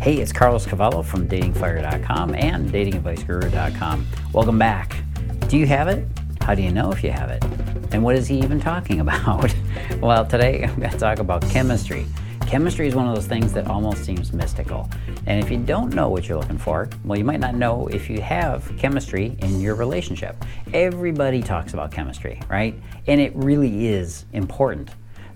Hey, it's Carlos Cavallo from datingfire.com and datingadviceguru.com. Welcome back. Do you have it? How do you know if you have it? And what is he even talking about? well, today I'm going to talk about chemistry. Chemistry is one of those things that almost seems mystical. And if you don't know what you're looking for, well, you might not know if you have chemistry in your relationship. Everybody talks about chemistry, right? And it really is important.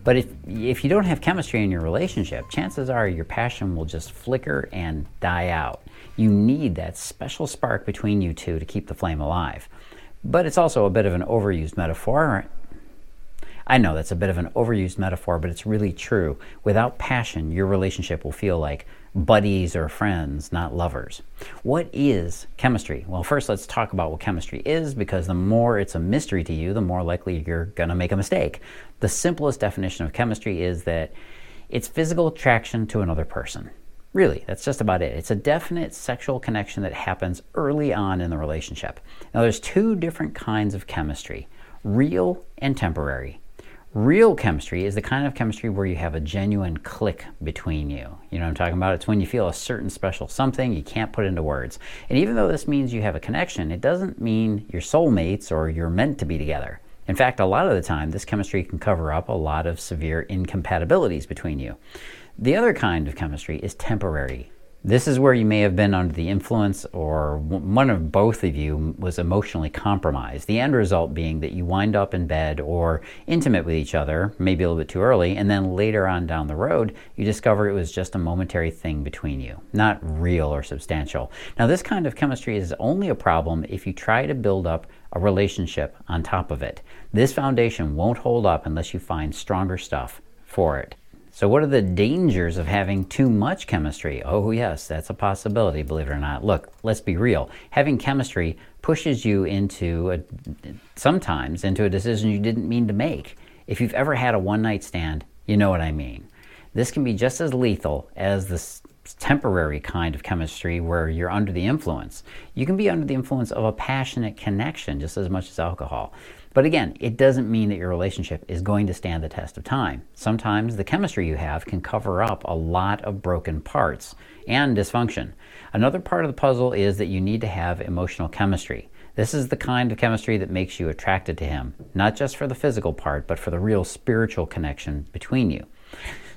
But if, if you don't have chemistry in your relationship, chances are your passion will just flicker and die out. You need that special spark between you two to keep the flame alive. But it's also a bit of an overused metaphor. I know that's a bit of an overused metaphor, but it's really true. Without passion, your relationship will feel like buddies or friends, not lovers. What is chemistry? Well, first let's talk about what chemistry is because the more it's a mystery to you, the more likely you're going to make a mistake. The simplest definition of chemistry is that it's physical attraction to another person. Really, that's just about it. It's a definite sexual connection that happens early on in the relationship. Now, there's two different kinds of chemistry real and temporary. Real chemistry is the kind of chemistry where you have a genuine click between you. You know what I'm talking about? It's when you feel a certain special something you can't put into words. And even though this means you have a connection, it doesn't mean you're soulmates or you're meant to be together. In fact, a lot of the time, this chemistry can cover up a lot of severe incompatibilities between you. The other kind of chemistry is temporary. This is where you may have been under the influence, or one of both of you was emotionally compromised. The end result being that you wind up in bed or intimate with each other, maybe a little bit too early, and then later on down the road, you discover it was just a momentary thing between you, not real or substantial. Now, this kind of chemistry is only a problem if you try to build up a relationship on top of it. This foundation won't hold up unless you find stronger stuff for it. So, what are the dangers of having too much chemistry? Oh, yes, that's a possibility, believe it or not. Look, let's be real. Having chemistry pushes you into a, sometimes into a decision you didn't mean to make. If you've ever had a one night stand, you know what I mean. This can be just as lethal as this temporary kind of chemistry where you're under the influence. You can be under the influence of a passionate connection just as much as alcohol. But again, it doesn't mean that your relationship is going to stand the test of time. Sometimes the chemistry you have can cover up a lot of broken parts and dysfunction. Another part of the puzzle is that you need to have emotional chemistry. This is the kind of chemistry that makes you attracted to him, not just for the physical part, but for the real spiritual connection between you.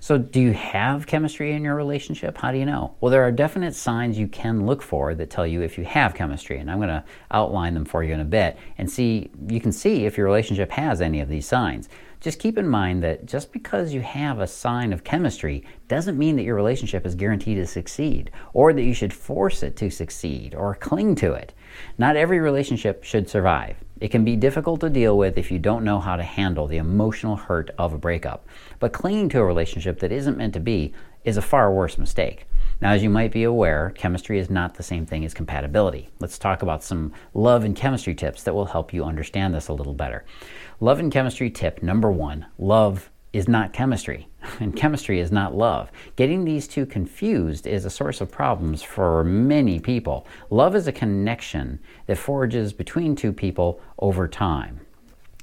So, do you have chemistry in your relationship? How do you know? Well, there are definite signs you can look for that tell you if you have chemistry, and I'm going to outline them for you in a bit and see you can see if your relationship has any of these signs. Just keep in mind that just because you have a sign of chemistry doesn't mean that your relationship is guaranteed to succeed or that you should force it to succeed or cling to it. Not every relationship should survive. It can be difficult to deal with if you don't know how to handle the emotional hurt of a breakup. But clinging to a relationship that isn't meant to be is a far worse mistake. Now, as you might be aware, chemistry is not the same thing as compatibility. Let's talk about some love and chemistry tips that will help you understand this a little better. Love and chemistry tip number one love is not chemistry, and chemistry is not love. Getting these two confused is a source of problems for many people. Love is a connection that forges between two people over time.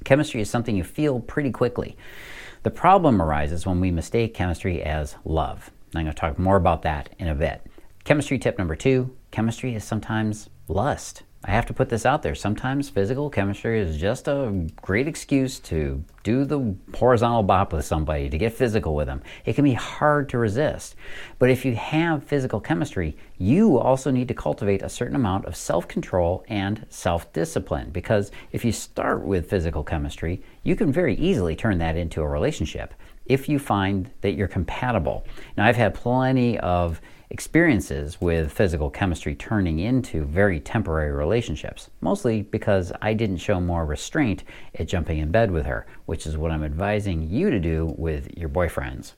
Chemistry is something you feel pretty quickly. The problem arises when we mistake chemistry as love. I'm going to talk more about that in a bit. Chemistry tip number two chemistry is sometimes lust. I have to put this out there. Sometimes physical chemistry is just a great excuse to do the horizontal bop with somebody, to get physical with them. It can be hard to resist. But if you have physical chemistry, you also need to cultivate a certain amount of self control and self discipline. Because if you start with physical chemistry, you can very easily turn that into a relationship if you find that you're compatible. Now, I've had plenty of experiences with physical chemistry turning into very temporary relationships, mostly because I didn't show more restraint at jumping in bed with her, which is what I'm advising you to do with your boyfriends.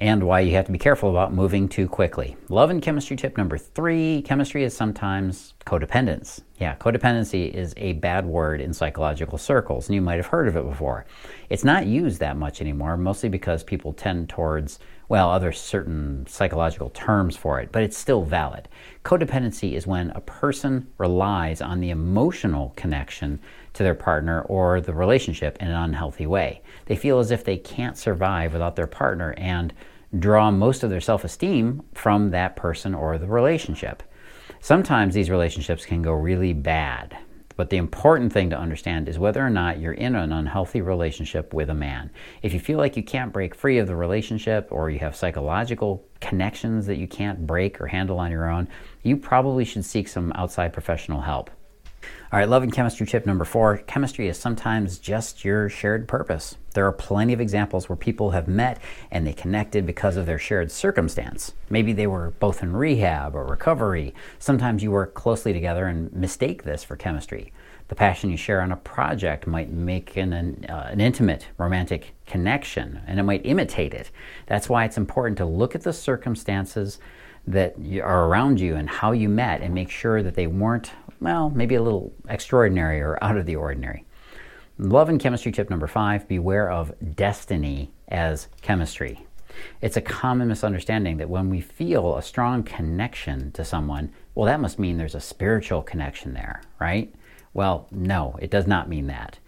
And why you have to be careful about moving too quickly. Love and chemistry tip number three chemistry is sometimes codependence. Yeah, codependency is a bad word in psychological circles, and you might have heard of it before. It's not used that much anymore, mostly because people tend towards well, other certain psychological terms for it, but it's still valid. Codependency is when a person relies on the emotional connection to their partner or the relationship in an unhealthy way. They feel as if they can't survive without their partner and draw most of their self esteem from that person or the relationship. Sometimes these relationships can go really bad. But the important thing to understand is whether or not you're in an unhealthy relationship with a man. If you feel like you can't break free of the relationship or you have psychological connections that you can't break or handle on your own, you probably should seek some outside professional help. All right, love and chemistry tip number four chemistry is sometimes just your shared purpose. There are plenty of examples where people have met and they connected because of their shared circumstance. Maybe they were both in rehab or recovery. Sometimes you work closely together and mistake this for chemistry. The passion you share on a project might make an, an, uh, an intimate romantic connection and it might imitate it. That's why it's important to look at the circumstances that are around you and how you met and make sure that they weren't well, maybe a little extraordinary or out of the ordinary. Love and chemistry tip number five beware of destiny as chemistry. It's a common misunderstanding that when we feel a strong connection to someone, well, that must mean there's a spiritual connection there, right? Well, no, it does not mean that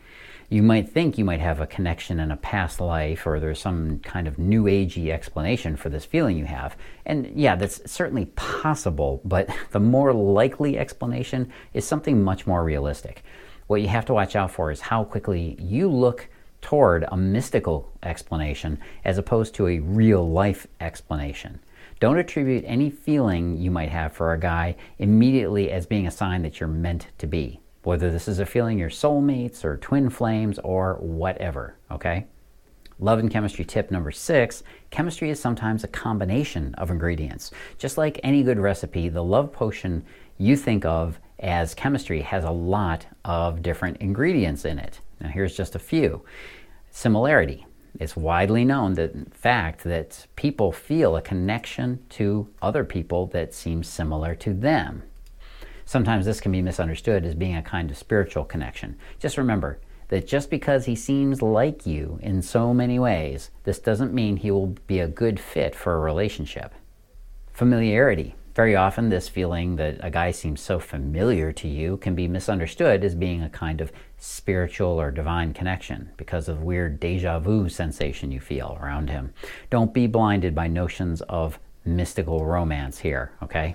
you might think you might have a connection in a past life or there's some kind of new agey explanation for this feeling you have. And yeah, that's certainly possible, but the more likely explanation is something much more realistic. What you have to watch out for is how quickly you look toward a mystical explanation as opposed to a real life explanation. Don't attribute any feeling you might have for a guy immediately as being a sign that you're meant to be whether this is a feeling you're soulmates or twin flames or whatever, okay? Love and chemistry tip number six chemistry is sometimes a combination of ingredients. Just like any good recipe, the love potion you think of as chemistry has a lot of different ingredients in it. Now, here's just a few. Similarity. It's widely known that fact that people feel a connection to other people that seems similar to them. Sometimes this can be misunderstood as being a kind of spiritual connection. Just remember that just because he seems like you in so many ways, this doesn't mean he will be a good fit for a relationship. Familiarity. Very often, this feeling that a guy seems so familiar to you can be misunderstood as being a kind of spiritual or divine connection because of weird deja vu sensation you feel around him. Don't be blinded by notions of mystical romance here, okay?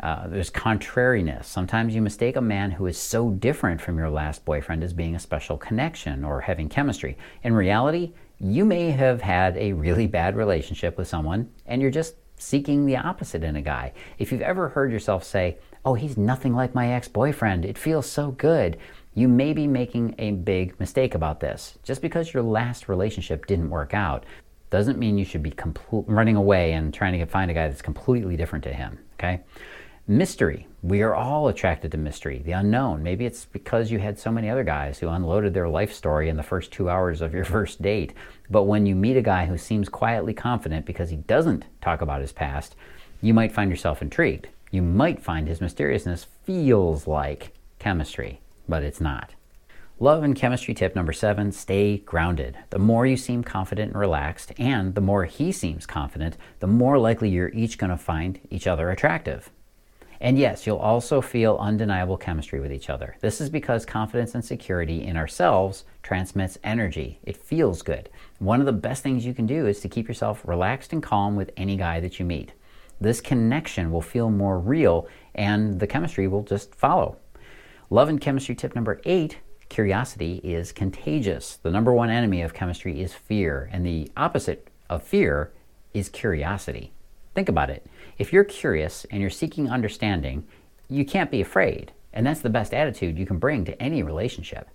Uh, there's contrariness. Sometimes you mistake a man who is so different from your last boyfriend as being a special connection or having chemistry. In reality, you may have had a really bad relationship with someone and you're just seeking the opposite in a guy. If you've ever heard yourself say, Oh, he's nothing like my ex boyfriend, it feels so good, you may be making a big mistake about this. Just because your last relationship didn't work out doesn't mean you should be compl- running away and trying to find a guy that's completely different to him. Okay? Mystery. We are all attracted to mystery, the unknown. Maybe it's because you had so many other guys who unloaded their life story in the first two hours of your first date. But when you meet a guy who seems quietly confident because he doesn't talk about his past, you might find yourself intrigued. You might find his mysteriousness feels like chemistry, but it's not. Love and chemistry tip number seven stay grounded. The more you seem confident and relaxed, and the more he seems confident, the more likely you're each going to find each other attractive. And yes, you'll also feel undeniable chemistry with each other. This is because confidence and security in ourselves transmits energy. It feels good. One of the best things you can do is to keep yourself relaxed and calm with any guy that you meet. This connection will feel more real and the chemistry will just follow. Love and chemistry tip number eight curiosity is contagious. The number one enemy of chemistry is fear, and the opposite of fear is curiosity. Think about it. If you're curious and you're seeking understanding, you can't be afraid. And that's the best attitude you can bring to any relationship.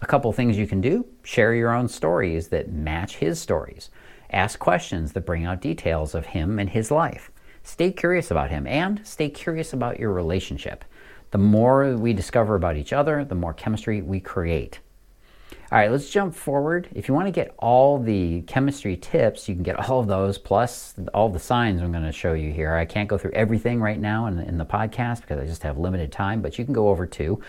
A couple things you can do share your own stories that match his stories. Ask questions that bring out details of him and his life. Stay curious about him and stay curious about your relationship. The more we discover about each other, the more chemistry we create. All right, let's jump forward. If you want to get all the chemistry tips, you can get all of those plus all the signs I'm going to show you here. I can't go through everything right now in, in the podcast because I just have limited time, but you can go over to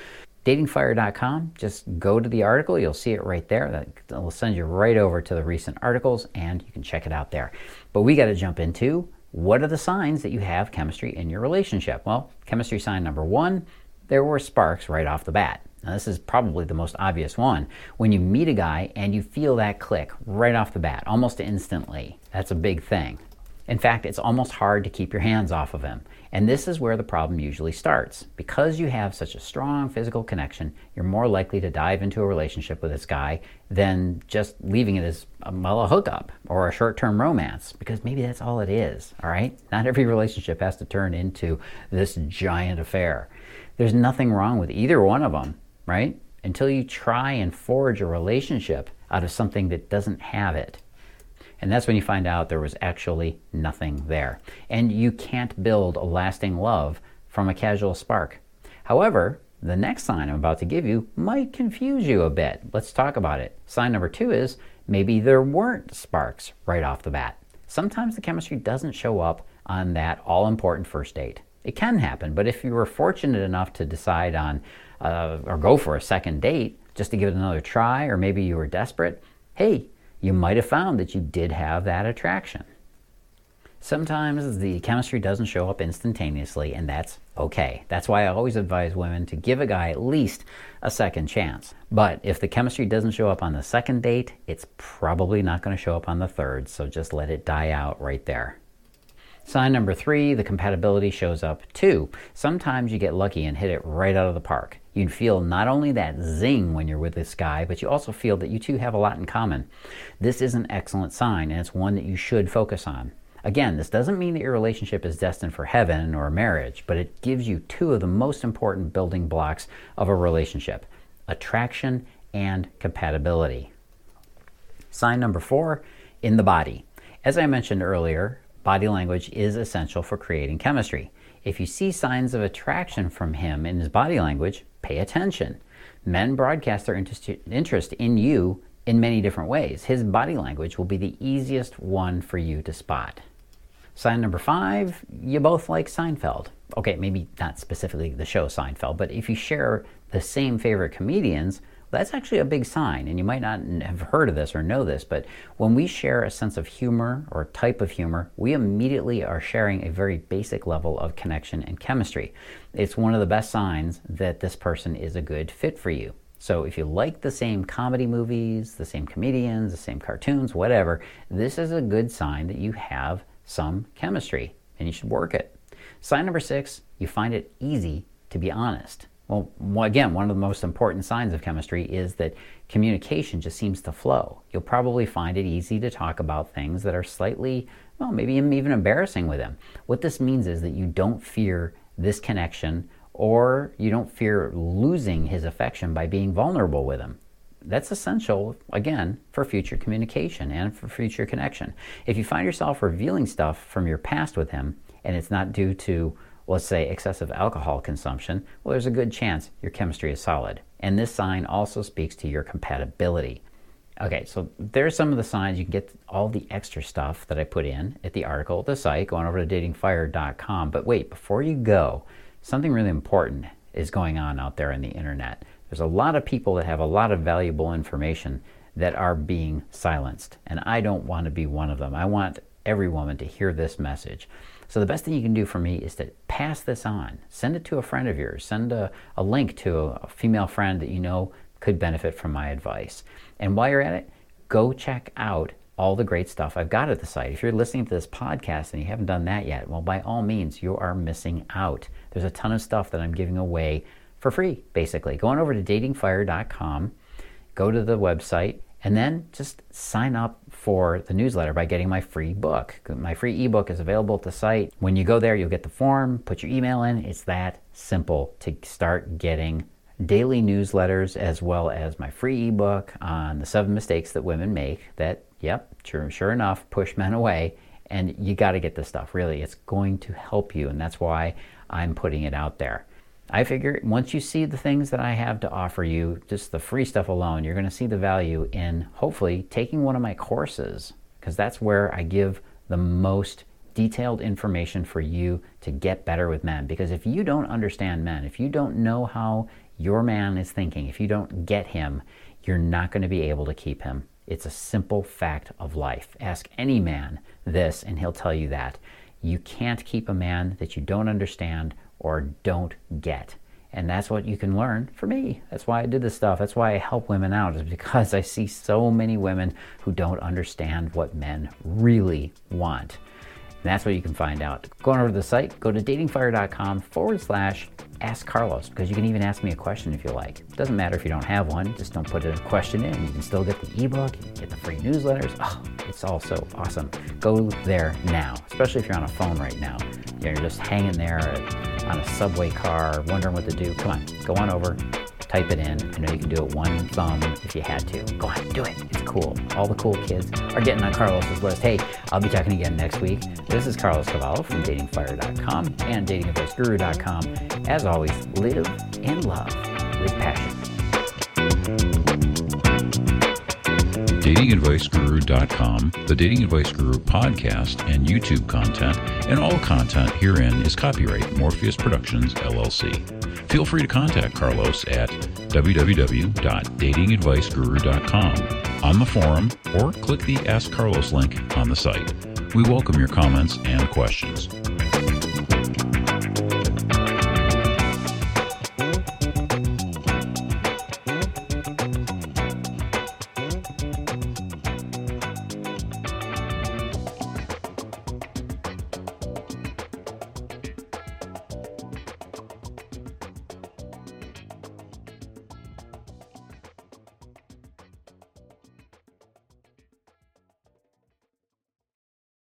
datingfire.com. Just go to the article, you'll see it right there. That will send you right over to the recent articles and you can check it out there. But we got to jump into what are the signs that you have chemistry in your relationship? Well, chemistry sign number one, there were sparks right off the bat. Now, this is probably the most obvious one. When you meet a guy and you feel that click right off the bat, almost instantly, that's a big thing. In fact, it's almost hard to keep your hands off of him. And this is where the problem usually starts. Because you have such a strong physical connection, you're more likely to dive into a relationship with this guy than just leaving it as a, well, a hookup or a short term romance, because maybe that's all it is, all right? Not every relationship has to turn into this giant affair. There's nothing wrong with either one of them, right? Until you try and forge a relationship out of something that doesn't have it. And that's when you find out there was actually nothing there. And you can't build a lasting love from a casual spark. However, the next sign I'm about to give you might confuse you a bit. Let's talk about it. Sign number two is maybe there weren't sparks right off the bat. Sometimes the chemistry doesn't show up on that all important first date. It can happen, but if you were fortunate enough to decide on uh, or go for a second date just to give it another try, or maybe you were desperate, hey, you might have found that you did have that attraction. Sometimes the chemistry doesn't show up instantaneously, and that's okay. That's why I always advise women to give a guy at least a second chance. But if the chemistry doesn't show up on the second date, it's probably not going to show up on the third, so just let it die out right there. Sign number three, the compatibility shows up too. Sometimes you get lucky and hit it right out of the park. You'd feel not only that zing when you're with this guy, but you also feel that you two have a lot in common. This is an excellent sign, and it's one that you should focus on. Again, this doesn't mean that your relationship is destined for heaven or marriage, but it gives you two of the most important building blocks of a relationship attraction and compatibility. Sign number four in the body. As I mentioned earlier, Body language is essential for creating chemistry. If you see signs of attraction from him in his body language, pay attention. Men broadcast their interest in you in many different ways. His body language will be the easiest one for you to spot. Sign number five, you both like Seinfeld. Okay, maybe not specifically the show Seinfeld, but if you share the same favorite comedians, that's actually a big sign, and you might not have heard of this or know this, but when we share a sense of humor or type of humor, we immediately are sharing a very basic level of connection and chemistry. It's one of the best signs that this person is a good fit for you. So if you like the same comedy movies, the same comedians, the same cartoons, whatever, this is a good sign that you have some chemistry and you should work it. Sign number six, you find it easy to be honest. Well, again, one of the most important signs of chemistry is that communication just seems to flow. You'll probably find it easy to talk about things that are slightly, well, maybe even embarrassing with him. What this means is that you don't fear this connection or you don't fear losing his affection by being vulnerable with him. That's essential, again, for future communication and for future connection. If you find yourself revealing stuff from your past with him and it's not due to let's say excessive alcohol consumption, well, there's a good chance your chemistry is solid. And this sign also speaks to your compatibility. Okay, so there's some of the signs. You can get all the extra stuff that I put in at the article, the site, going over to datingfire.com. But wait, before you go, something really important is going on out there on the internet. There's a lot of people that have a lot of valuable information that are being silenced, and I don't want to be one of them. I want every woman to hear this message. So the best thing you can do for me is to pass this on. Send it to a friend of yours. Send a, a link to a, a female friend that you know could benefit from my advice. And while you're at it, go check out all the great stuff I've got at the site. If you're listening to this podcast and you haven't done that yet, well, by all means, you are missing out. There's a ton of stuff that I'm giving away for free, basically. Go on over to datingfire.com, go to the website, and then just sign up for the newsletter by getting my free book. My free ebook is available at the site. When you go there, you'll get the form, put your email in. It's that simple to start getting daily newsletters as well as my free ebook on the seven mistakes that women make that, yep, sure, sure enough, push men away. And you got to get this stuff, really. It's going to help you, and that's why I'm putting it out there. I figure once you see the things that I have to offer you, just the free stuff alone, you're going to see the value in hopefully taking one of my courses because that's where I give the most detailed information for you to get better with men. Because if you don't understand men, if you don't know how your man is thinking, if you don't get him, you're not going to be able to keep him. It's a simple fact of life. Ask any man this, and he'll tell you that. You can't keep a man that you don't understand or don't get. And that's what you can learn from me. That's why I did this stuff. That's why I help women out, is because I see so many women who don't understand what men really want. And that's what you can find out. Going over to the site, go to datingfire.com forward slash ask Carlos because you can even ask me a question if you like. It doesn't matter if you don't have one, just don't put a question in. You can still get the ebook, you can get the free newsletters. Oh, it's all so awesome. Go there now, especially if you're on a phone right now. You're just hanging there on a subway car, wondering what to do. Come on, go on over, type it in. I know you can do it one thumb if you had to. Go on, do it. It's cool. All the cool kids are getting on Carlos's list. Hey, I'll be talking again next week. This is Carlos Cavallo from datingfire.com and datingadviceguru.com. As always, live and love with passion. datingadviceguru.com, the Dating Advice Guru podcast, and YouTube content, and all content herein is copyright Morpheus Productions, LLC. Feel free to contact Carlos at www.datingadviceguru.com on the forum or click the Ask Carlos link on the site. We welcome your comments and questions.